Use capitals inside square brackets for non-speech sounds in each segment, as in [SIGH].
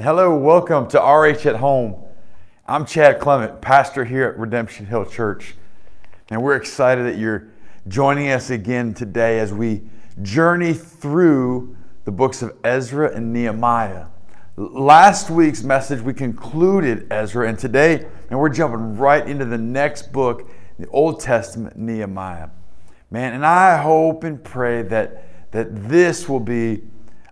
Hello, welcome to RH at Home. I'm Chad Clement, pastor here at Redemption Hill Church. And we're excited that you're joining us again today as we journey through the books of Ezra and Nehemiah. Last week's message, we concluded Ezra, and today, and we're jumping right into the next book, the Old Testament, Nehemiah. Man, and I hope and pray that, that this will be,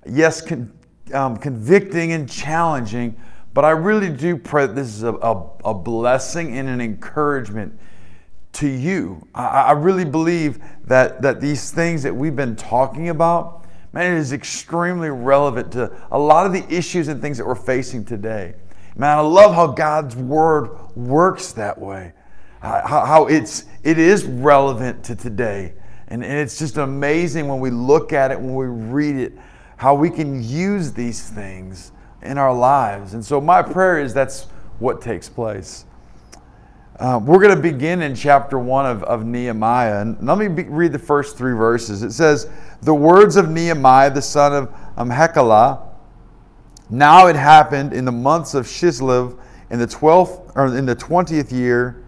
yes, con- um, convicting and challenging, but I really do pray that this is a, a, a blessing and an encouragement to you. I, I, really believe that, that these things that we've been talking about, man, it is extremely relevant to a lot of the issues and things that we're facing today. Man, I love how God's word works that way. How, how it's it is relevant to today. And, and it's just amazing when we look at it, when we read it, how we can use these things in our lives. And so, my prayer is that's what takes place. Uh, we're going to begin in chapter 1 of, of Nehemiah. And let me be, read the first three verses. It says, The words of Nehemiah, the son of um, Now it happened in the months of Chislev, in the 12th, or in the 20th year,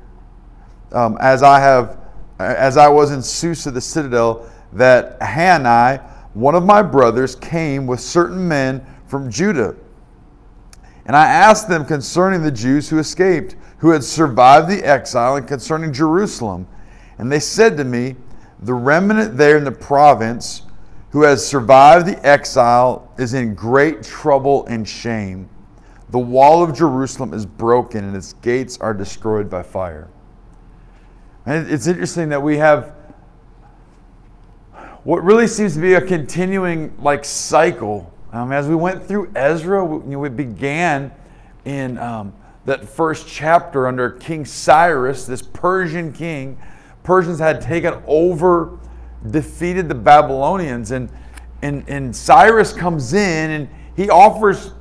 um, as I have, as I was in Susa the citadel, that Hanani, one of my brothers came with certain men from Judah. And I asked them concerning the Jews who escaped, who had survived the exile, and concerning Jerusalem. And they said to me, The remnant there in the province who has survived the exile is in great trouble and shame. The wall of Jerusalem is broken, and its gates are destroyed by fire. And it's interesting that we have what really seems to be a continuing like cycle. Um, as we went through Ezra, we, we began in um, that first chapter under King Cyrus, this Persian king. Persians had taken over, defeated the Babylonians, and, and, and Cyrus comes in and he offers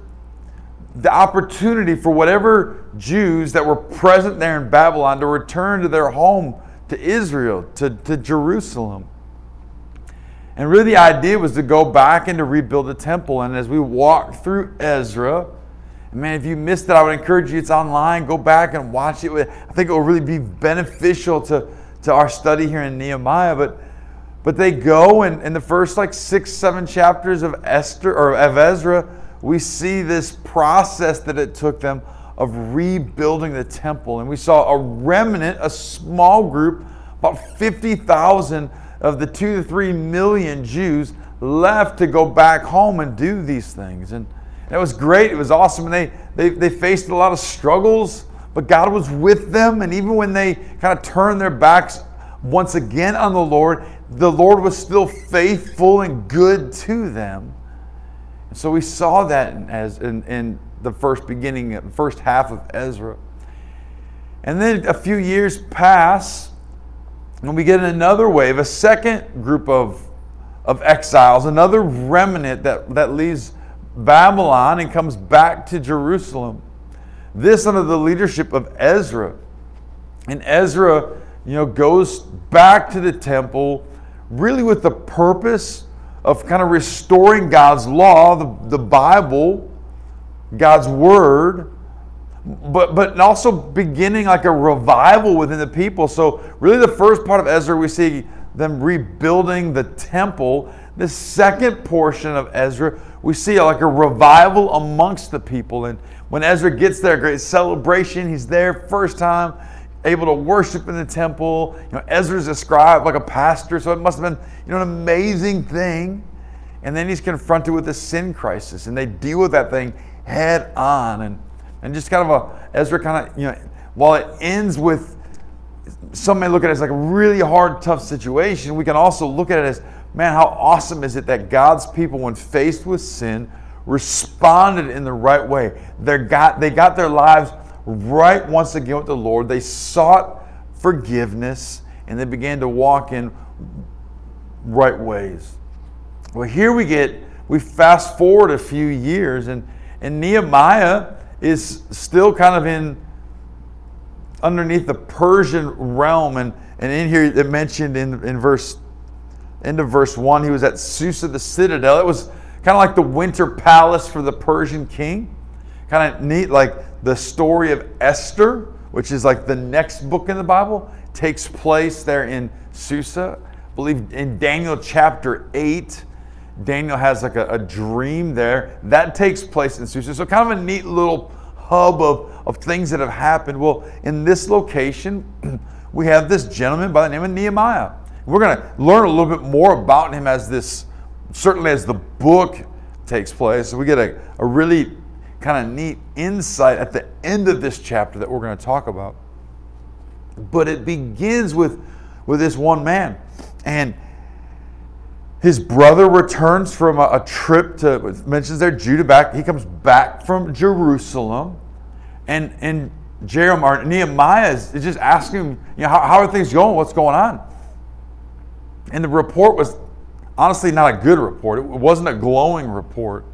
the opportunity for whatever Jews that were present there in Babylon to return to their home to Israel, to, to Jerusalem. And really, the idea was to go back and to rebuild the temple. And as we walk through Ezra, man, if you missed it, I would encourage you, it's online. Go back and watch it. I think it will really be beneficial to, to our study here in Nehemiah. But but they go and in the first like six, seven chapters of Esther or of Ezra, we see this process that it took them of rebuilding the temple. And we saw a remnant, a small group, about 50,000 of the two to three million Jews left to go back home and do these things. And it was great. It was awesome. And they, they, they faced a lot of struggles, but God was with them. And even when they kind of turned their backs once again on the Lord, the Lord was still faithful and good to them. And so we saw that as in, in the first beginning, the first half of Ezra. And then a few years pass, and we get another wave, a second group of, of exiles, another remnant that, that leaves Babylon and comes back to Jerusalem. This under the leadership of Ezra. And Ezra, you know, goes back to the temple really with the purpose of kind of restoring God's law, the, the Bible, God's word, but but also beginning like a revival within the people. So really, the first part of Ezra, we see them rebuilding the temple. The second portion of Ezra, we see like a revival amongst the people. And when Ezra gets there, great celebration. He's there first time, able to worship in the temple. You know, Ezra's described like a pastor, so it must have been you know an amazing thing. And then he's confronted with a sin crisis, and they deal with that thing head on. And and just kind of a Ezra kind of you know while it ends with some may look at it as like a really hard, tough situation. We can also look at it as, man, how awesome is it that God's people, when faced with sin, responded in the right way. They got they got their lives right once again with the Lord. They sought forgiveness and they began to walk in right ways. Well, here we get we fast forward a few years and and Nehemiah is still kind of in underneath the Persian realm. And, and in here it mentioned in, in verse end of verse 1, he was at Susa the citadel. It was kind of like the winter palace for the Persian king. kind of neat, like the story of Esther, which is like the next book in the Bible, takes place there in Susa. I believe in Daniel chapter 8, Daniel has like a, a dream there. That takes place in Susa. So, kind of a neat little hub of, of things that have happened. Well, in this location, [CLEARS THROAT] we have this gentleman by the name of Nehemiah. We're going to learn a little bit more about him as this, certainly as the book takes place. So we get a, a really kind of neat insight at the end of this chapter that we're going to talk about. But it begins with, with this one man. And his brother returns from a, a trip to, mentions there, Judah back. He comes back from Jerusalem. And, and Jeremiah, Nehemiah is, just asking you know, how, how are things going? What's going on? And the report was honestly not a good report. It wasn't a glowing report.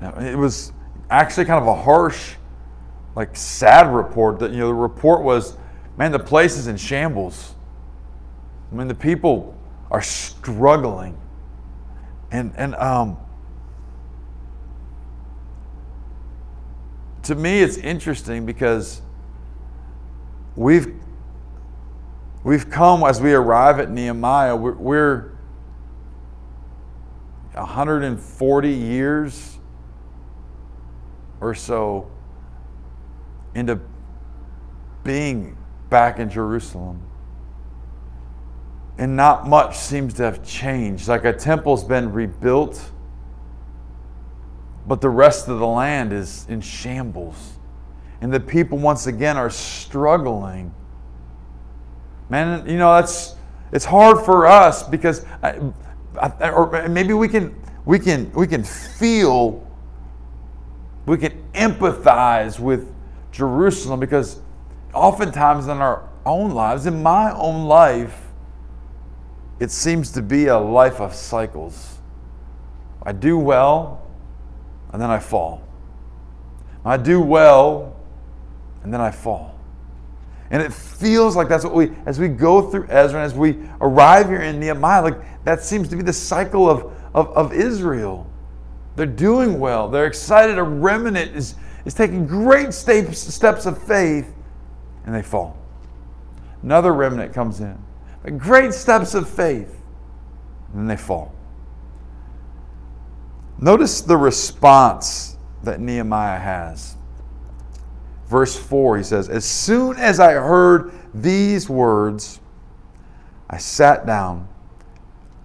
It was actually kind of a harsh, like sad report. That you know, the report was, man, the place is in shambles. I mean, the people are struggling, and and um. To me, it's interesting because we've we've come as we arrive at Nehemiah. We're, we're 140 years or so into being back in Jerusalem. And not much seems to have changed. Like a temple's been rebuilt, but the rest of the land is in shambles. And the people, once again, are struggling. Man, you know, that's it's hard for us because, I, I, or maybe we can we can we can feel we can empathize with Jerusalem because oftentimes in our own lives, in my own life, it seems to be a life of cycles. I do well, and then I fall. I do well, and then I fall. And it feels like that's what we, as we go through Ezra and as we arrive here in Nehemiah, like that seems to be the cycle of, of, of Israel. They're doing well. They're excited. A remnant is, is taking great steps, steps of faith, and they fall. Another remnant comes in. Great steps of faith, and they fall. Notice the response that Nehemiah has. Verse 4, he says, As soon as I heard these words, I sat down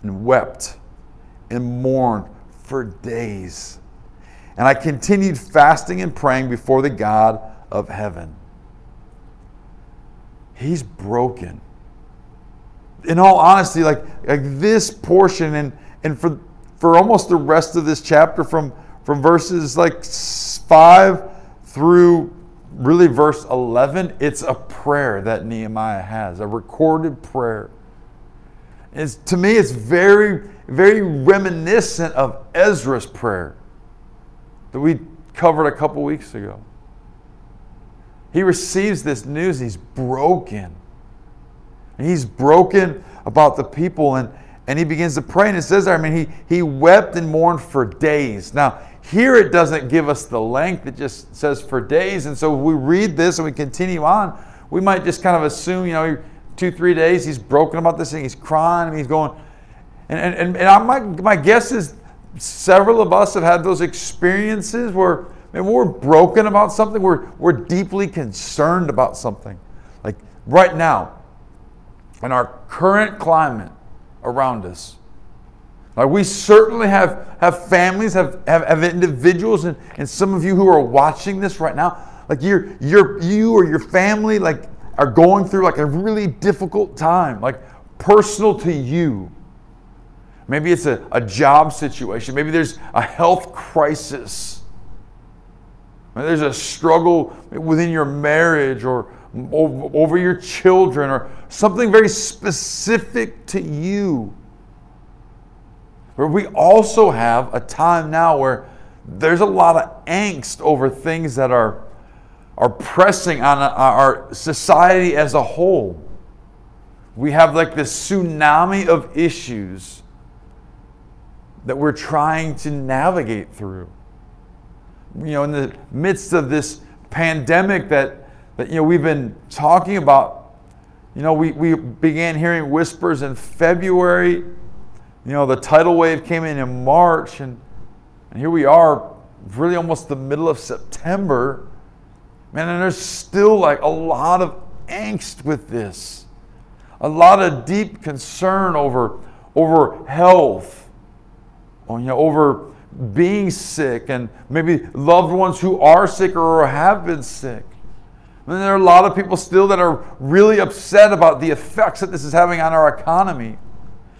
and wept and mourned for days. And I continued fasting and praying before the God of heaven. He's broken. In all honesty, like, like this portion, and, and for, for almost the rest of this chapter, from, from verses like 5 through really verse 11, it's a prayer that Nehemiah has, a recorded prayer. It's, to me, it's very, very reminiscent of Ezra's prayer that we covered a couple weeks ago. He receives this news, he's broken. And he's broken about the people, and, and he begins to pray. And it says there, I mean, he, he wept and mourned for days. Now, here it doesn't give us the length, it just says for days. And so we read this and we continue on, we might just kind of assume, you know, two, three days, he's broken about this thing, he's crying, and he's going. And, and, and I, my, my guess is several of us have had those experiences where we're broken about something, we're, we're deeply concerned about something. Like right now, in our current climate around us, like we certainly have, have families, have, have, have individuals, and, and some of you who are watching this right now, like you're, you're, you or your family, like are going through like a really difficult time, like personal to you. Maybe it's a, a job situation. Maybe there's a health crisis. Maybe there's a struggle within your marriage or over your children or something very specific to you. But we also have a time now where there's a lot of angst over things that are are pressing on uh, our society as a whole. We have like this tsunami of issues that we're trying to navigate through. you know, in the midst of this pandemic that, that you know, we've been talking about, you know, we, we began hearing whispers in February. You know, the tidal wave came in in March, and, and here we are, really almost the middle of September. Man, and there's still like a lot of angst with this, a lot of deep concern over, over health, oh, you know, over being sick and maybe loved ones who are sick or have been sick. And there are a lot of people still that are really upset about the effects that this is having on our economy.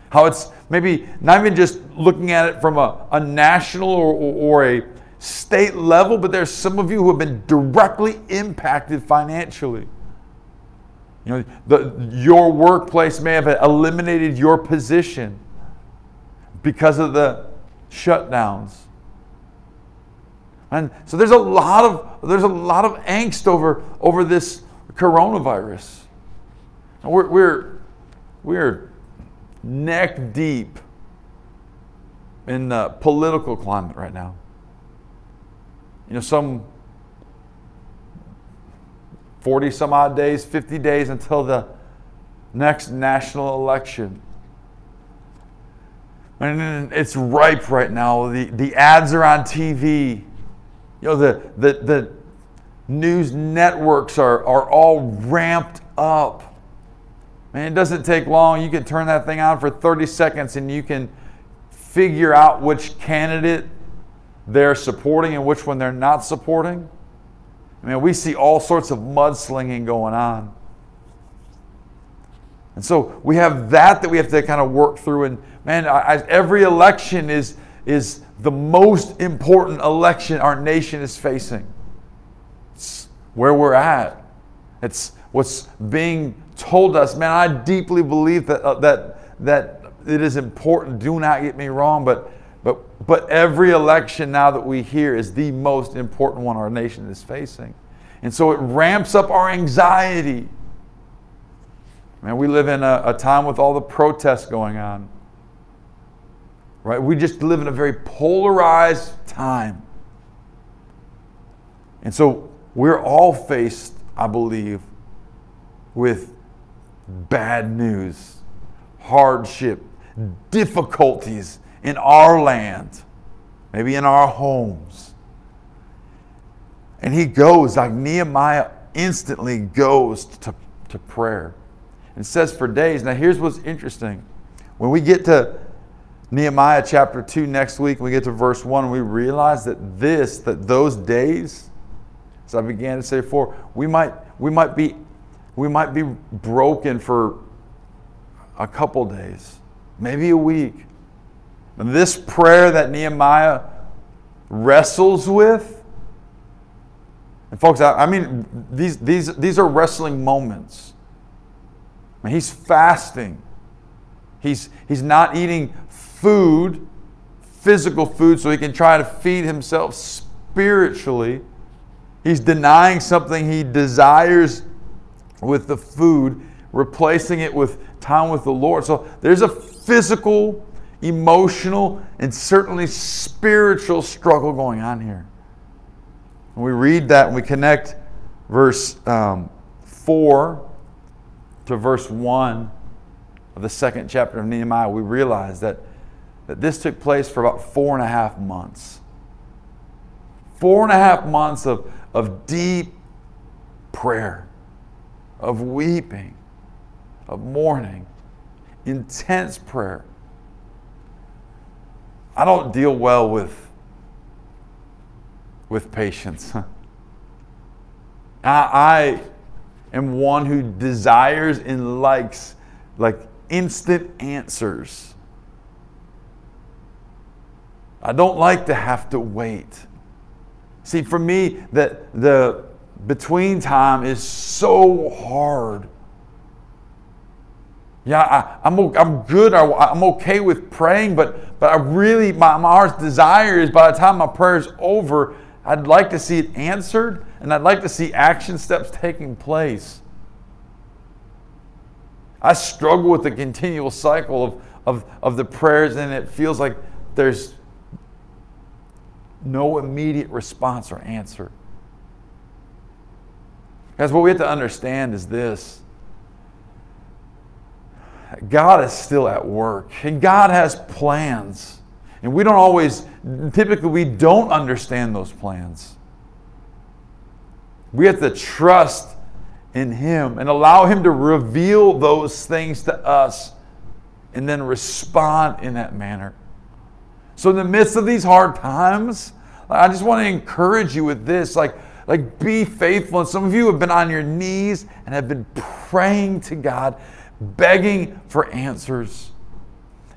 How it's maybe not even just looking at it from a, a national or, or, or a state level, but there's some of you who have been directly impacted financially. You know, the, your workplace may have eliminated your position because of the shutdowns. And so there's a lot of there's a lot of angst over over this coronavirus. We're we're we're neck deep in the political climate right now. You know, some 40 some odd days, 50 days until the next national election. And it's ripe right now. The, the ads are on TV. You know, the, the, the news networks are, are all ramped up. Man, it doesn't take long. You can turn that thing on for 30 seconds and you can figure out which candidate they're supporting and which one they're not supporting. I mean, we see all sorts of mudslinging going on. And so we have that that we have to kind of work through. And man, I, every election is, is the most important election our nation is facing. It's where we're at. It's what's being told us. Man, I deeply believe that, uh, that, that it is important. Do not get me wrong, but, but, but every election now that we hear is the most important one our nation is facing. And so it ramps up our anxiety. Man, we live in a, a time with all the protests going on. Right? We just live in a very polarized time. And so we're all faced, I believe, with bad news, hardship, difficulties in our land, maybe in our homes. And he goes, like Nehemiah instantly goes to, to prayer. and says for days. Now, here's what's interesting. When we get to Nehemiah chapter 2 next week, we get to verse 1, and we realize that this, that those days, as I began to say before, we might, we might, be, we might be broken for a couple days, maybe a week. And this prayer that Nehemiah wrestles with, and folks, I, I mean, these, these, these are wrestling moments. He's fasting. He's, he's not eating food, physical food, so he can try to feed himself spiritually. He's denying something he desires with the food, replacing it with time with the Lord. So there's a physical, emotional, and certainly spiritual struggle going on here. When we read that and we connect verse um, 4 to verse 1 of the second chapter of Nehemiah, we realize that, that this took place for about four and a half months. Four and a half months of, of deep prayer, of weeping, of mourning, intense prayer. I don't deal well with, with patience. [LAUGHS] I, I am one who desires and likes like instant answers. I don't like to have to wait. See, for me, that the between time is so hard. Yeah, I, am I'm, I'm good. I, I'm okay with praying, but but I really my, my heart's desire is by the time my prayer is over, I'd like to see it answered and I'd like to see action steps taking place. I struggle with the continual cycle of, of, of the prayers, and it feels like there's no immediate response or answer. Guys, what we have to understand is this God is still at work, and God has plans. And we don't always, typically, we don't understand those plans. We have to trust in Him and allow Him to reveal those things to us and then respond in that manner. So, in the midst of these hard times, I just want to encourage you with this like, like be faithful. And some of you have been on your knees and have been praying to God, begging for answers.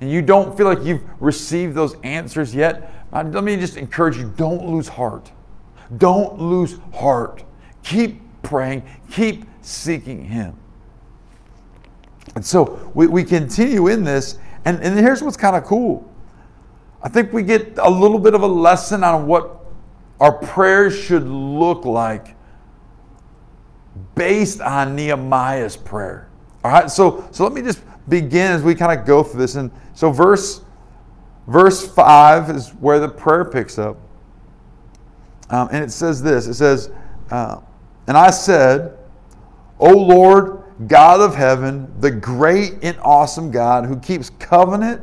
And you don't feel like you've received those answers yet. Let me just encourage you don't lose heart. Don't lose heart. Keep praying, keep seeking Him. And so we, we continue in this, and, and here's what's kind of cool. I think we get a little bit of a lesson on what our prayers should look like based on Nehemiah's prayer. All right, so so let me just begin as we kind of go through this. And so verse verse five is where the prayer picks up, um, and it says this. It says, uh, "And I said, O Lord, God of heaven, the great and awesome God who keeps covenant."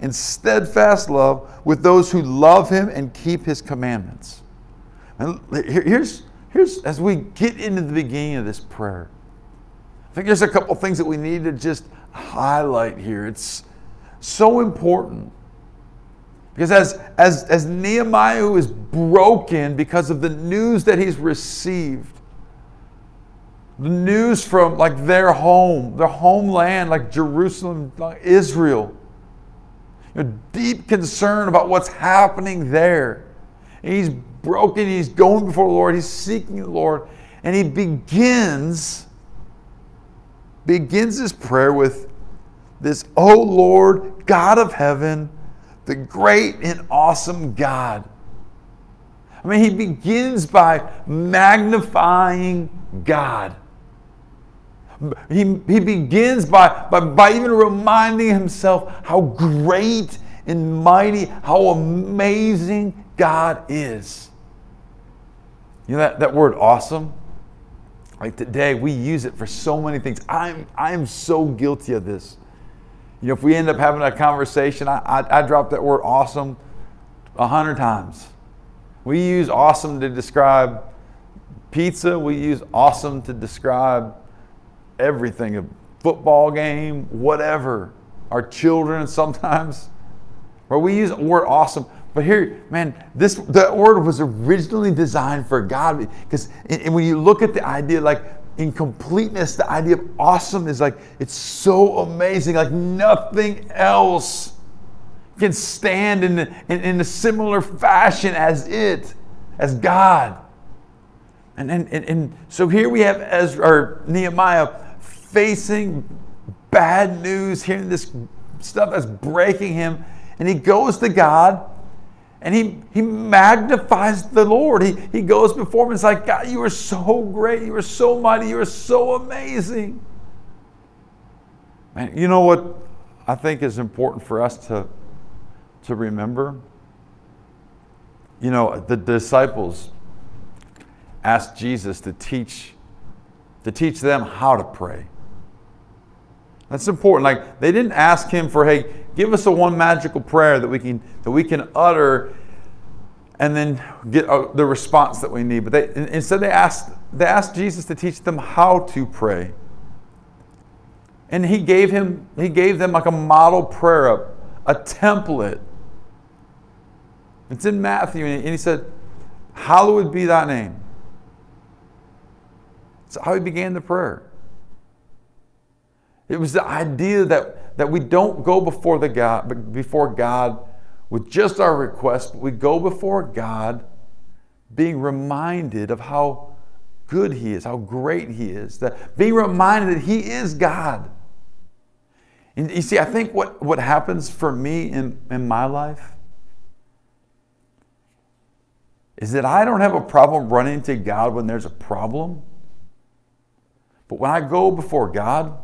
And steadfast love with those who love him and keep his commandments. And here's, here's as we get into the beginning of this prayer, I think there's a couple things that we need to just highlight here. It's so important. Because as, as, as Nehemiah, who is broken because of the news that he's received, the news from like their home, their homeland, like Jerusalem, Israel, a deep concern about what's happening there. And he's broken, he's going before the Lord, he's seeking the Lord, and he begins begins his prayer with this, "Oh Lord, God of heaven, the great and awesome God." I mean, he begins by magnifying God. He, he begins by, by, by even reminding himself how great and mighty, how amazing God is. You know that, that word awesome? Like today, we use it for so many things. I'm, I'm so guilty of this. You know, if we end up having a conversation, I, I, I drop that word awesome a hundred times. We use awesome to describe pizza. We use awesome to describe everything a football game, whatever. Our children sometimes, where we use the word awesome. But here, man, this that word was originally designed for God because and when you look at the idea, like in completeness, the idea of awesome is like it's so amazing, like nothing else can stand in, the, in, in a similar fashion as it, as God. And, and, and, and so here we have Ezra, or Nehemiah facing bad news, hearing this stuff that's breaking him. And he goes to God and he, he magnifies the Lord. He, he goes before him and is like, God, you are so great. You are so mighty. You are so amazing. Man, you know what I think is important for us to, to remember? You know, the disciples asked Jesus to teach, to teach them how to pray. That's important. Like they didn't ask him for, hey, give us a one magical prayer that we can that we can utter and then get uh, the response that we need. But they instead they asked they asked Jesus to teach them how to pray. And he gave him he gave them like a model prayer, a, a template. It's in Matthew, and he said, Hallowed be thy name. That's how he began the prayer. It was the idea that, that we don't go before the God before God with just our requests, but we go before God being reminded of how good He is, how great He is, that being reminded that He is God. And you see, I think what, what happens for me in, in my life is that I don't have a problem running to God when there's a problem. But when I go before God,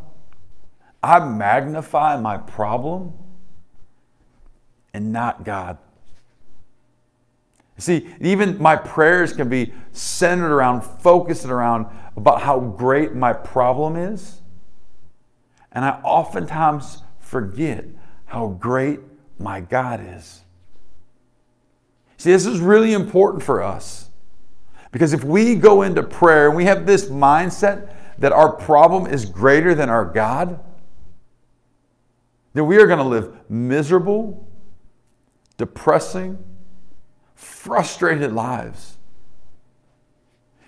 I magnify my problem and not God. See, even my prayers can be centered around, focused around about how great my problem is. And I oftentimes forget how great my God is. See, this is really important for us because if we go into prayer and we have this mindset that our problem is greater than our God, then we are going to live miserable, depressing, frustrated lives.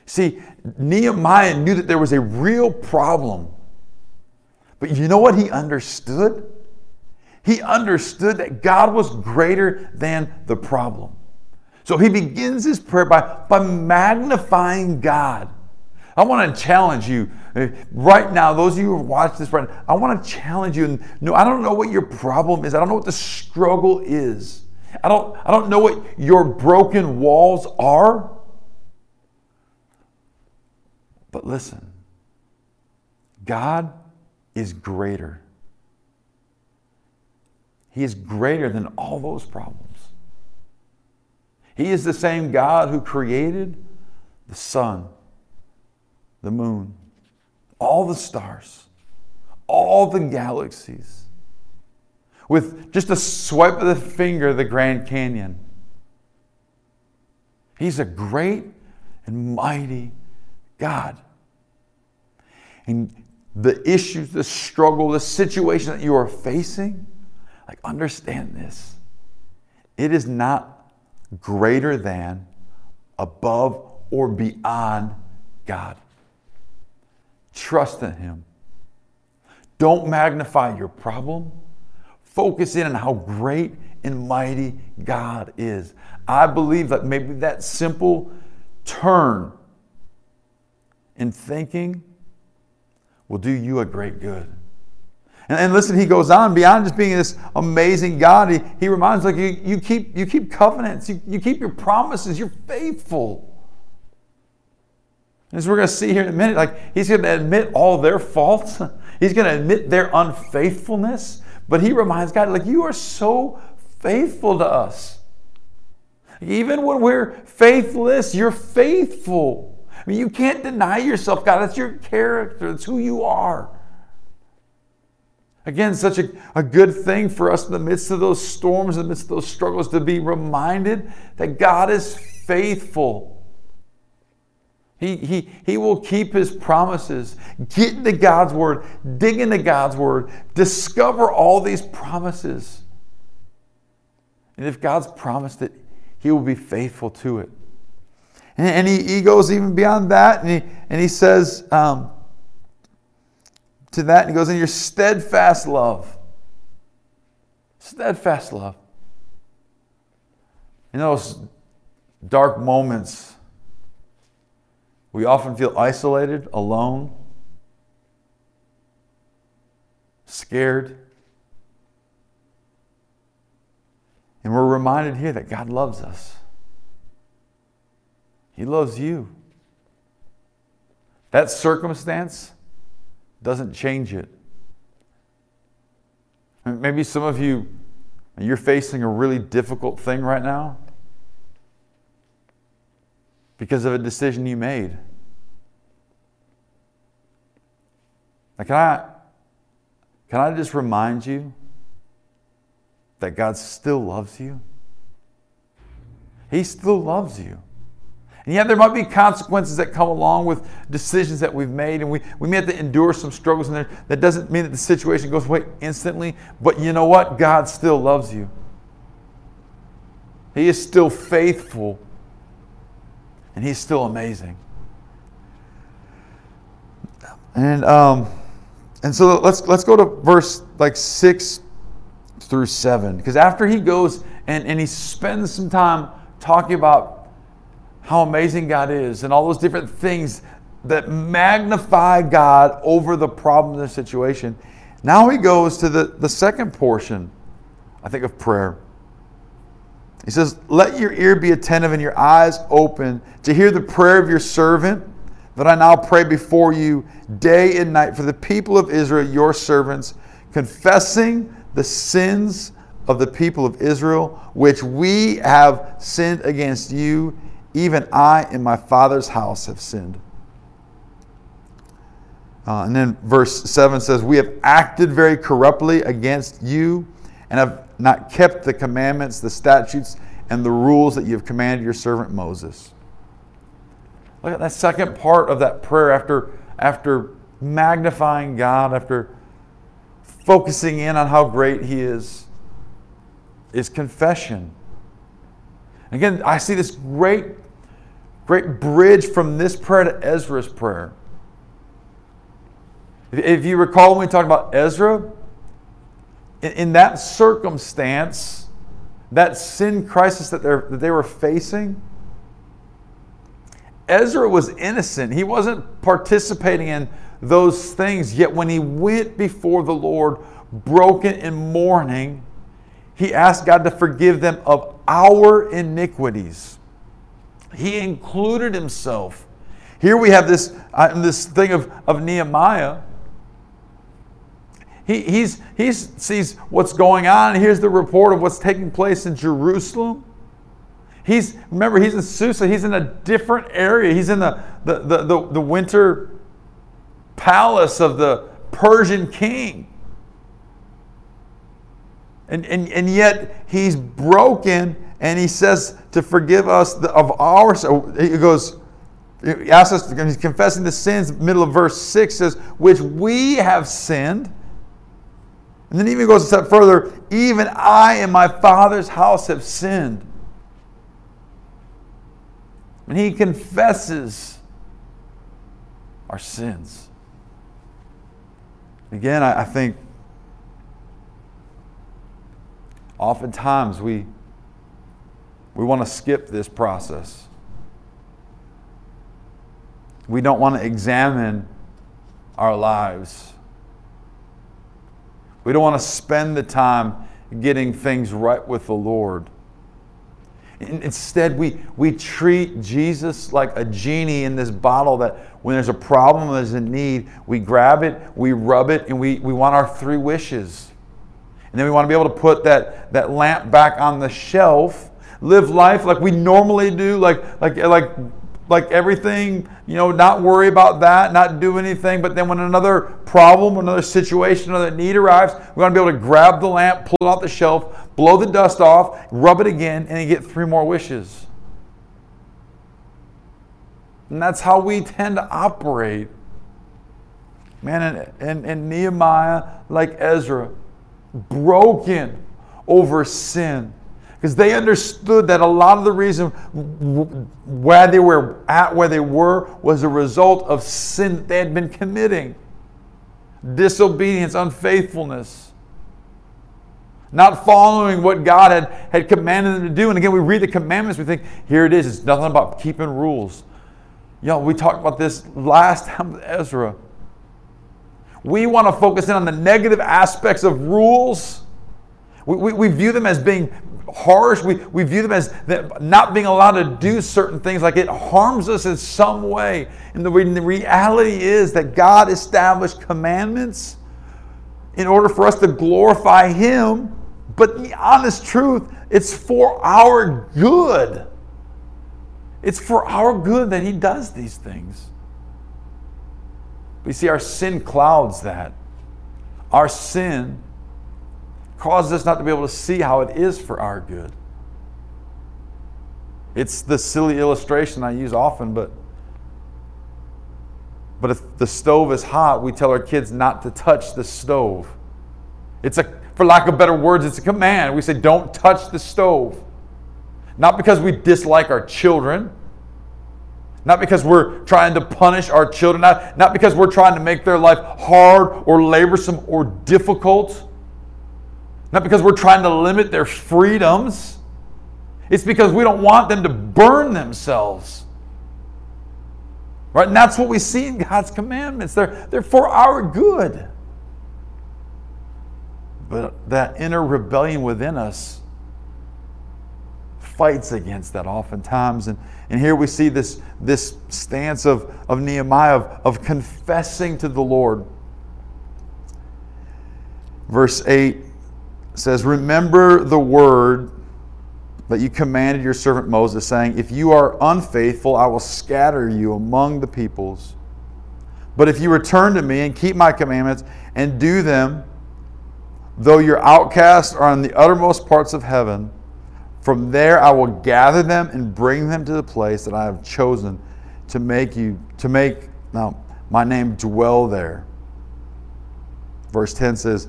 See, Nehemiah knew that there was a real problem. But you know what he understood? He understood that God was greater than the problem. So he begins his prayer by, by magnifying God. I want to challenge you right now, those of you who watch this right now, I want to challenge you. No, I don't know what your problem is. I don't know what the struggle is. I don't, I don't know what your broken walls are. But listen, God is greater. He is greater than all those problems. He is the same God who created the sun, the moon, all the stars, all the galaxies. With just a swipe of the finger, the Grand Canyon. He's a great and mighty God. And the issues, the struggle, the situation that you are facing, like understand this. It is not greater than, above, or beyond God. Trust in Him. Don't magnify your problem. Focus in on how great and mighty God is. I believe that maybe that simple turn in thinking will do you a great good. And, and, listen, he goes on beyond just being this amazing God. He, he reminds like you, you keep you keep covenants, you, you keep your promises, you're faithful. As we're going to see here in a minute, like he's going to admit all their faults. [LAUGHS] He's going to admit their unfaithfulness. But he reminds God, like, you are so faithful to us. Even when we're faithless, you're faithful. I mean, you can't deny yourself, God. That's your character, that's who you are. Again, such a, a good thing for us in the midst of those storms, in the midst of those struggles, to be reminded that God is faithful. He, he, he will keep his promises. Get into God's word, dig into God's word, discover all these promises. And if God's promised it, he will be faithful to it. And, and he, he goes even beyond that, and he, and he says um, to that, and he goes, In your steadfast love. Steadfast love. In those dark moments, we often feel isolated, alone, scared. And we're reminded here that God loves us. He loves you. That circumstance doesn't change it. Maybe some of you, you're facing a really difficult thing right now because of a decision you made. Now, can I, can I just remind you that God still loves you? He still loves you. And yet, there might be consequences that come along with decisions that we've made, and we, we may have to endure some struggles in there. That doesn't mean that the situation goes away instantly, but you know what? God still loves you. He is still faithful and he's still amazing. And um, and so let's let's go to verse like six through seven because after he goes and and he spends some time talking about how amazing God is and all those different things that magnify God over the problem of the situation. Now he goes to the, the second portion, I think, of prayer. He says, Let your ear be attentive and your eyes open to hear the prayer of your servant that I now pray before you day and night for the people of Israel, your servants, confessing the sins of the people of Israel, which we have sinned against you, even I and my father's house have sinned. Uh, and then verse 7 says, We have acted very corruptly against you and have not kept the commandments, the statutes, and the rules that you have commanded your servant Moses. Look at that second part of that prayer after, after magnifying God, after focusing in on how great He is, is confession. Again, I see this great, great bridge from this prayer to Ezra's prayer. If you recall when we talked about Ezra, in that circumstance, that sin crisis that, that they were facing, Ezra was innocent. He wasn't participating in those things. Yet when he went before the Lord, broken in mourning, he asked God to forgive them of our iniquities. He included himself. Here we have this, uh, this thing of, of Nehemiah. He he's, he's sees what's going on. Here's the report of what's taking place in Jerusalem. He's remember he's in Susa. He's in a different area. He's in the the, the, the, the winter palace of the Persian king. And, and, and yet he's broken and he says to forgive us of our so he goes he asks us he's confessing the sins middle of verse 6 says which we have sinned and then he even goes a step further even i and my father's house have sinned and he confesses our sins Again, I, I think oftentimes we, we want to skip this process. We don't want to examine our lives. We don't want to spend the time getting things right with the Lord. Instead, we, we treat Jesus like a genie in this bottle that when there's a problem, there's a need, we grab it, we rub it, and we, we want our three wishes. And then we want to be able to put that, that lamp back on the shelf, live life like we normally do, like, like, like like everything, you know, not worry about that, not do anything. But then when another problem, another situation, another need arrives, we want to be able to grab the lamp, pull it off the shelf, blow the dust off, rub it again, and you get three more wishes. And that's how we tend to operate. Man, and, and, and Nehemiah, like Ezra, broken over sin because they understood that a lot of the reason why they were at where they were was a result of sin that they had been committing disobedience, unfaithfulness, not following what God had, had commanded them to do. And again, we read the commandments, we think, here it is. It's nothing about keeping rules. You know, we talked about this last time with Ezra. We want to focus in on the negative aspects of rules. We, we, we, view them as being harsh. We, we view them as not being allowed to do certain things, like it harms us in some way. And the, the reality is that God established commandments in order for us to glorify Him. But the honest truth, it's for our good. It's for our good that He does these things. We see our sin clouds that. Our sin causes us not to be able to see how it is for our good. It's the silly illustration I use often, but but if the stove is hot, we tell our kids not to touch the stove. It's a for lack of better words, it's a command. We say don't touch the stove. Not because we dislike our children, not because we're trying to punish our children, not, not because we're trying to make their life hard or laborsome or difficult not because we're trying to limit their freedoms. It's because we don't want them to burn themselves. Right? And that's what we see in God's commandments. They're, they're for our good. But that inner rebellion within us fights against that oftentimes. And, and here we see this, this stance of, of Nehemiah of, of confessing to the Lord. Verse 8 says, Remember the word that you commanded your servant Moses, saying, If you are unfaithful, I will scatter you among the peoples. But if you return to me and keep my commandments and do them, though your outcasts are in the uttermost parts of heaven, from there I will gather them and bring them to the place that I have chosen to make you to make now my name dwell there. Verse 10 says,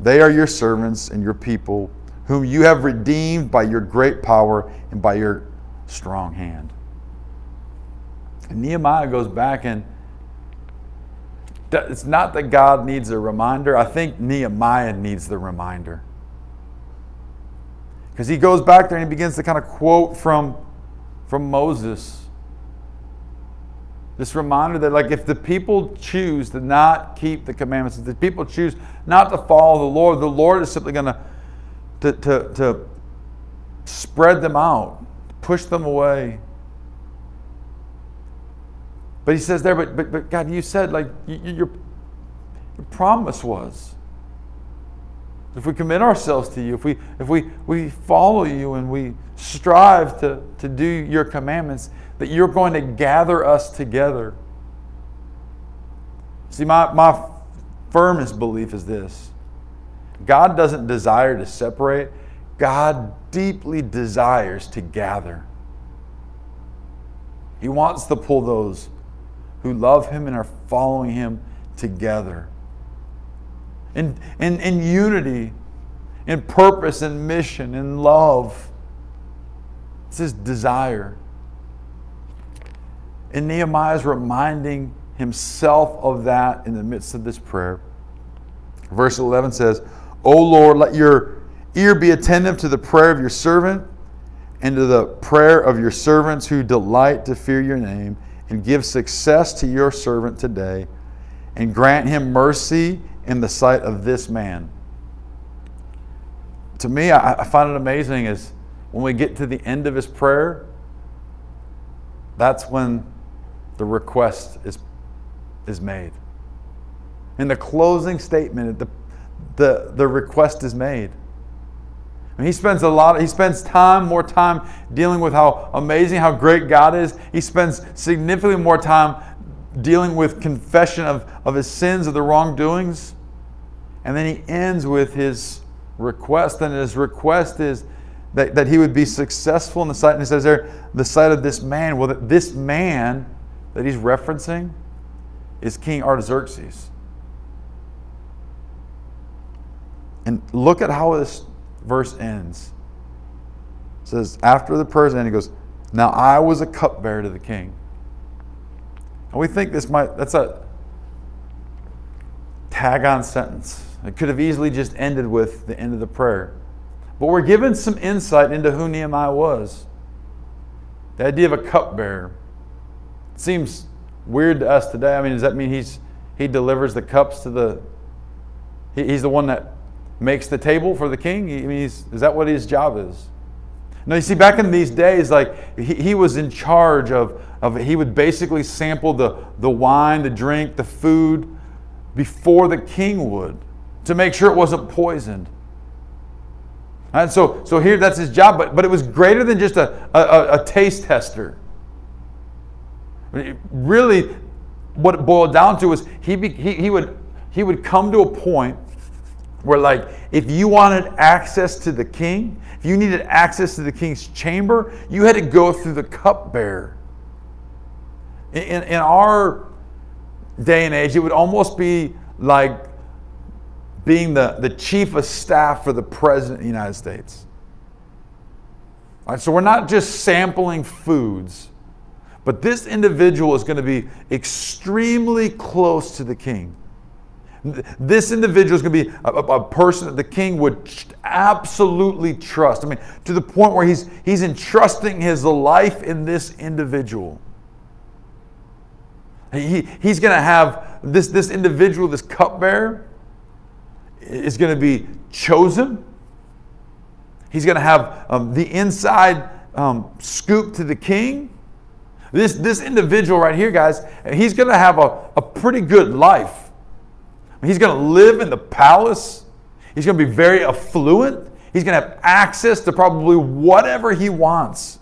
They are your servants and your people, whom you have redeemed by your great power and by your strong hand. And Nehemiah goes back and it's not that God needs a reminder. I think Nehemiah needs the reminder. Because he goes back there and he begins to kind of quote from, from Moses. This reminder that, like, if the people choose to not keep the commandments, if the people choose not to follow the Lord, the Lord is simply going to, to, to spread them out, push them away. But he says there, but, but, but God, you said, like, you, your, your promise was if we commit ourselves to you, if we, if we, we follow you and we strive to, to do your commandments, that you're going to gather us together. See, my, my firmest belief is this God doesn't desire to separate, God deeply desires to gather. He wants to pull those who love Him and are following Him together in, in, in unity, in purpose, in mission, in love. It's his desire. And Nehemiah is reminding himself of that in the midst of this prayer. Verse 11 says, O Lord, let your ear be attentive to the prayer of your servant and to the prayer of your servants who delight to fear your name, and give success to your servant today, and grant him mercy in the sight of this man. To me, I, find it amazing is when we get to the end of his prayer, that's when the request is, is made. In the closing statement, the, the, the request is made. And he spends a lot, he spends time, more time dealing with how amazing, how great God is. He spends significantly more time dealing with confession of, of his sins, of the wrongdoings. And then he ends with his request. And his request is that, that he would be successful in the sight. And he says there, the sight of this man. Well, that this man that he's referencing is King Artaxerxes. And look at how this verse ends. It says, after the prayers end, he goes, Now I was a cupbearer to the king. And we think this might, that's a tag on sentence. It could have easily just ended with the end of the prayer. But we're given some insight into who Nehemiah was. The idea of a cupbearer seems weird to us today. I mean, does that mean he's he delivers the cups to the he, he's the one that makes the table for the king? I mean, is that what his job is? Now, you see, back in these days, like he, he was in charge of, of, he would basically sample the, the wine, the drink, the food before the king would to make sure it wasn't poisoned. And so, so here that's his job, but, but it was greater than just a, a, a taste tester. Really, what it boiled down to was he, he, he, would, he would come to a point where, like, if you wanted access to the king, if you needed access to the king's chamber, you had to go through the cupbearer. In, in, our day and age, it would almost be like being the, the chief of staff for the president of the United States. All right, so we're not just sampling foods, but this individual is going to be extremely close to the king. This individual is going to be a, a, person that the king would absolutely trust. I mean, to the point where he's, he's entrusting his life in this individual. He, he's going to have this, this individual, this cupbearer, is going to be chosen. He's going to have um, the inside um, scoop to the king. This, this individual right here, guys, he's going to have a, a pretty good life. He's going to live in the palace. He's going to be very affluent. He's going to have access to probably whatever he wants.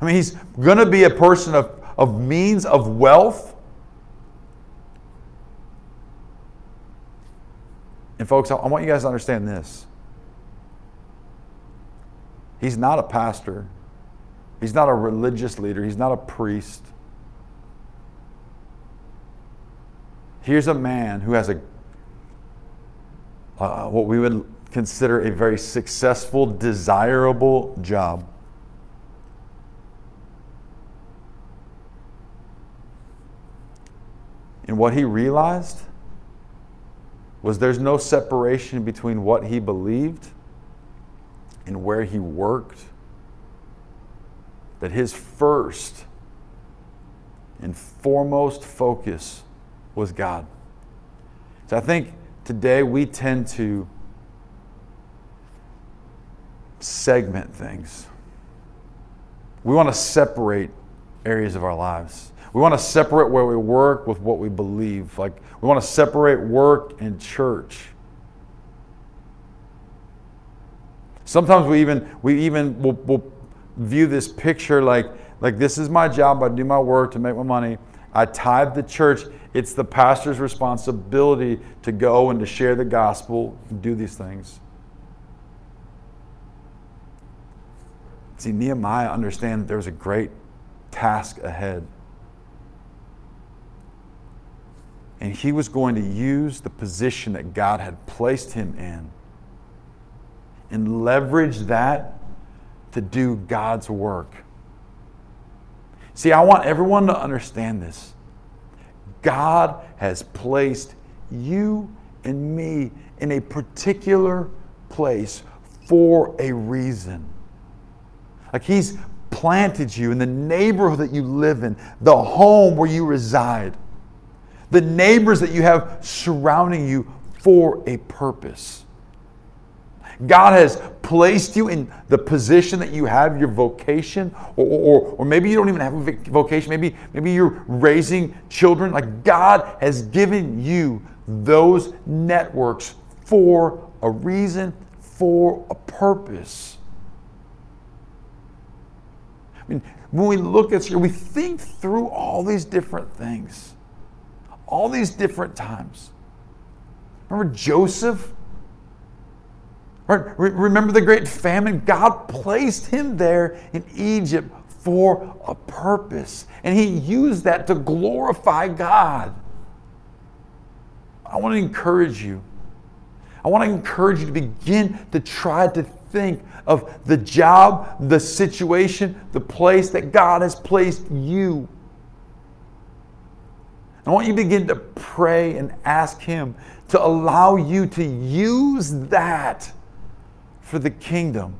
I mean, he's going to be a person of, of means, of wealth. And, folks, I want you guys to understand this. He's not a pastor, he's not a religious leader, he's not a priest. Here's a man who has a uh, what we would consider a very successful, desirable job. And what he realized was there's no separation between what he believed and where he worked. That his first and foremost focus was God. So I think today we tend to segment things. We want to separate areas of our lives. We want to separate where we work with what we believe. Like we want to separate work and church. Sometimes we even we even will, will view this picture like like this is my job. I do my work to make my money. I tithe the church. It's the pastor's responsibility to go and to share the gospel, and do these things. See, Nehemiah understand there was a great task ahead. And he was going to use the position that God had placed him in and leverage that to do God's work. See, I want everyone to understand this. God has placed you and me in a particular place for a reason. Like He's planted you in the neighborhood that you live in, the home where you reside, the neighbors that you have surrounding you for a purpose. God has placed you in the position that you have, your vocation, or, or, or maybe you don't even have a vocation. Maybe, maybe you're raising children. Like God has given you those networks for a reason, for a purpose. I mean, when we look at Scripture, we think through all these different things, all these different times. Remember Joseph? Right? Remember the great famine? God placed him there in Egypt for a purpose, and he used that to glorify God. I want to encourage you. I want to encourage you to begin to try to think of the job, the situation, the place that God has placed you. I want you to begin to pray and ask Him to allow you to use that for the kingdom.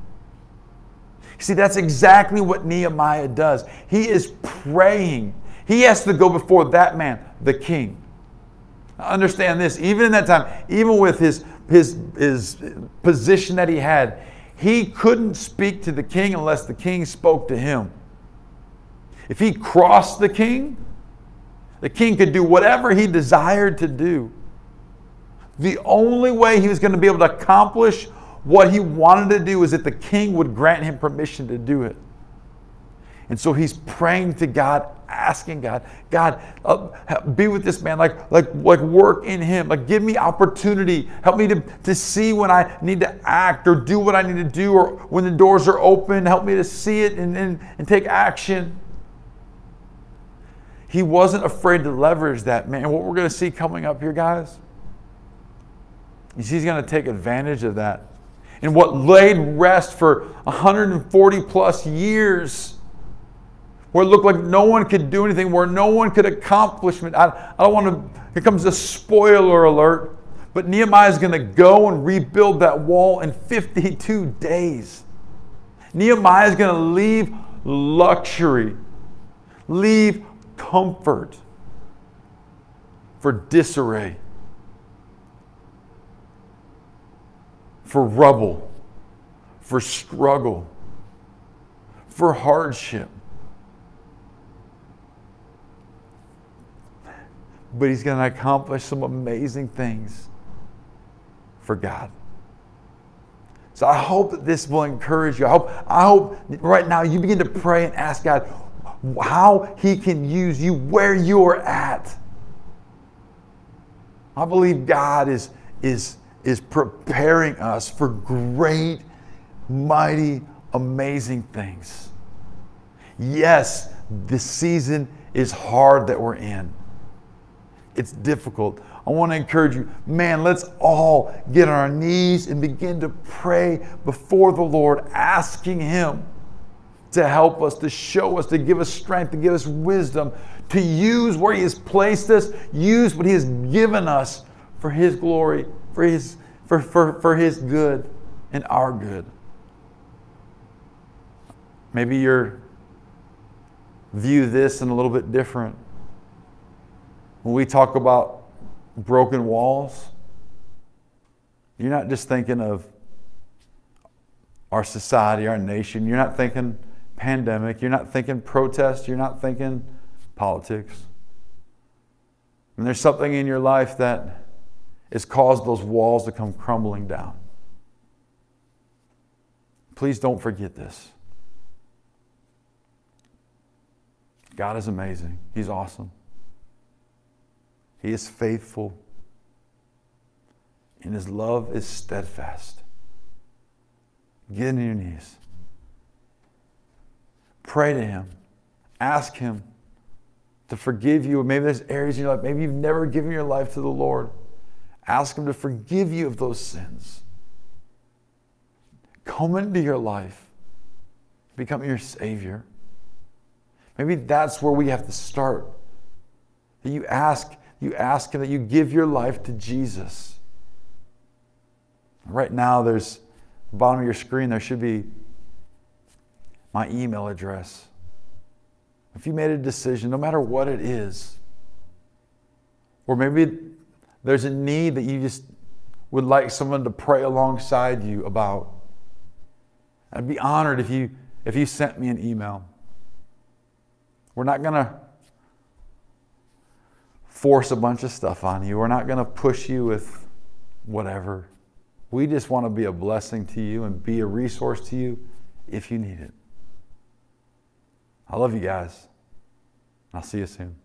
See, that's exactly what Nehemiah does. He is praying. He has to go before that man, the king. understand this, even in that time, even with his, his, his position that he had, he couldn't speak to the king unless the king spoke to him. If he crossed the king, the king could do whatever he desired to do. The only way he was going to be able to accomplish what he wanted to do is that the king would grant him permission to do it. And so he's praying to God, asking God, God, uh, be with this man, like, like, like work in him, like give me opportunity, help me to, to see when I need to act or do what I need to do, or when the doors are open, help me to see it and, and, and take action. He wasn't afraid to leverage that, man. What we're going to see coming up here, guys, is he's going to take advantage of that and what laid rest for 140 plus years, where it looked like no one could do anything, where no one could accomplish it. I, I don't want to, here comes a spoiler alert, but Nehemiah is going to go and rebuild that wall in 52 days. Nehemiah is going to leave luxury, leave comfort for disarray. For rubble, for struggle, for hardship. But he's going to accomplish some amazing things for God. So I hope that this will encourage you. I hope, I hope right now you begin to pray and ask God how He can use you where you're at. I believe God is, is, is preparing us for great, mighty, amazing things. Yes, the season is hard that we're in. It's difficult. I want to encourage you, man, let's all get on our knees and begin to pray before the Lord, asking Him to help us, to show us, to give us strength, to give us wisdom, to use where He has placed us, use what He has given us for His glory, for His, for, for, for his good and our good. Maybe you're view this in a little bit different. When we talk about broken walls, you're not just thinking of our society, our nation. You're not thinking pandemic. You're not thinking protest. You're not thinking politics. And there's something in your life that has caused those walls to come crumbling down. Please don't forget this. God is amazing. He's awesome. He is faithful. And His love is steadfast. Get on your knees. Pray to Him. Ask Him to forgive you. Maybe there's areas in your life, maybe you've never given your life to the Lord. Ask Him to forgive you of those sins. Come into your life, become your Savior. Maybe that's where we have to start. That you ask you ask Him that you give your life to Jesus. Right now, there's the bottom of your screen, there should be my email address. If you made a decision, no matter what it is, or maybe there's a need that you just would like someone to pray alongside you about, I'd be honored if you if you sent me an email. We're not going to force a bunch of stuff on you. We're not going to push you with whatever. We just want to be a blessing to you and be a resource to you if you need it. I love you guys. I'll see you soon.